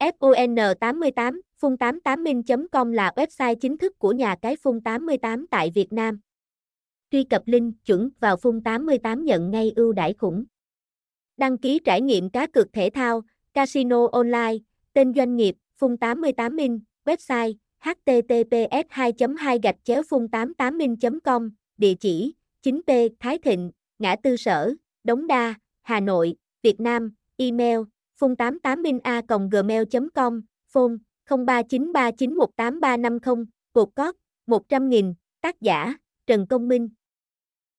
FUN88, phun88min.com là website chính thức của nhà cái Phun88 tại Việt Nam. Truy cập link chuẩn vào Phun88 nhận ngay ưu đãi khủng. Đăng ký trải nghiệm cá cược thể thao, casino online, tên doanh nghiệp, Phun88min, website https 2 2 gạch chéo phun 88 min com địa chỉ 9p Thái Thịnh, ngã tư sở, Đống Đa, Hà Nội, Việt Nam, email phun 88 min a gmail com phone 0393918350, cột cót 100.000, tác giả Trần Công Minh.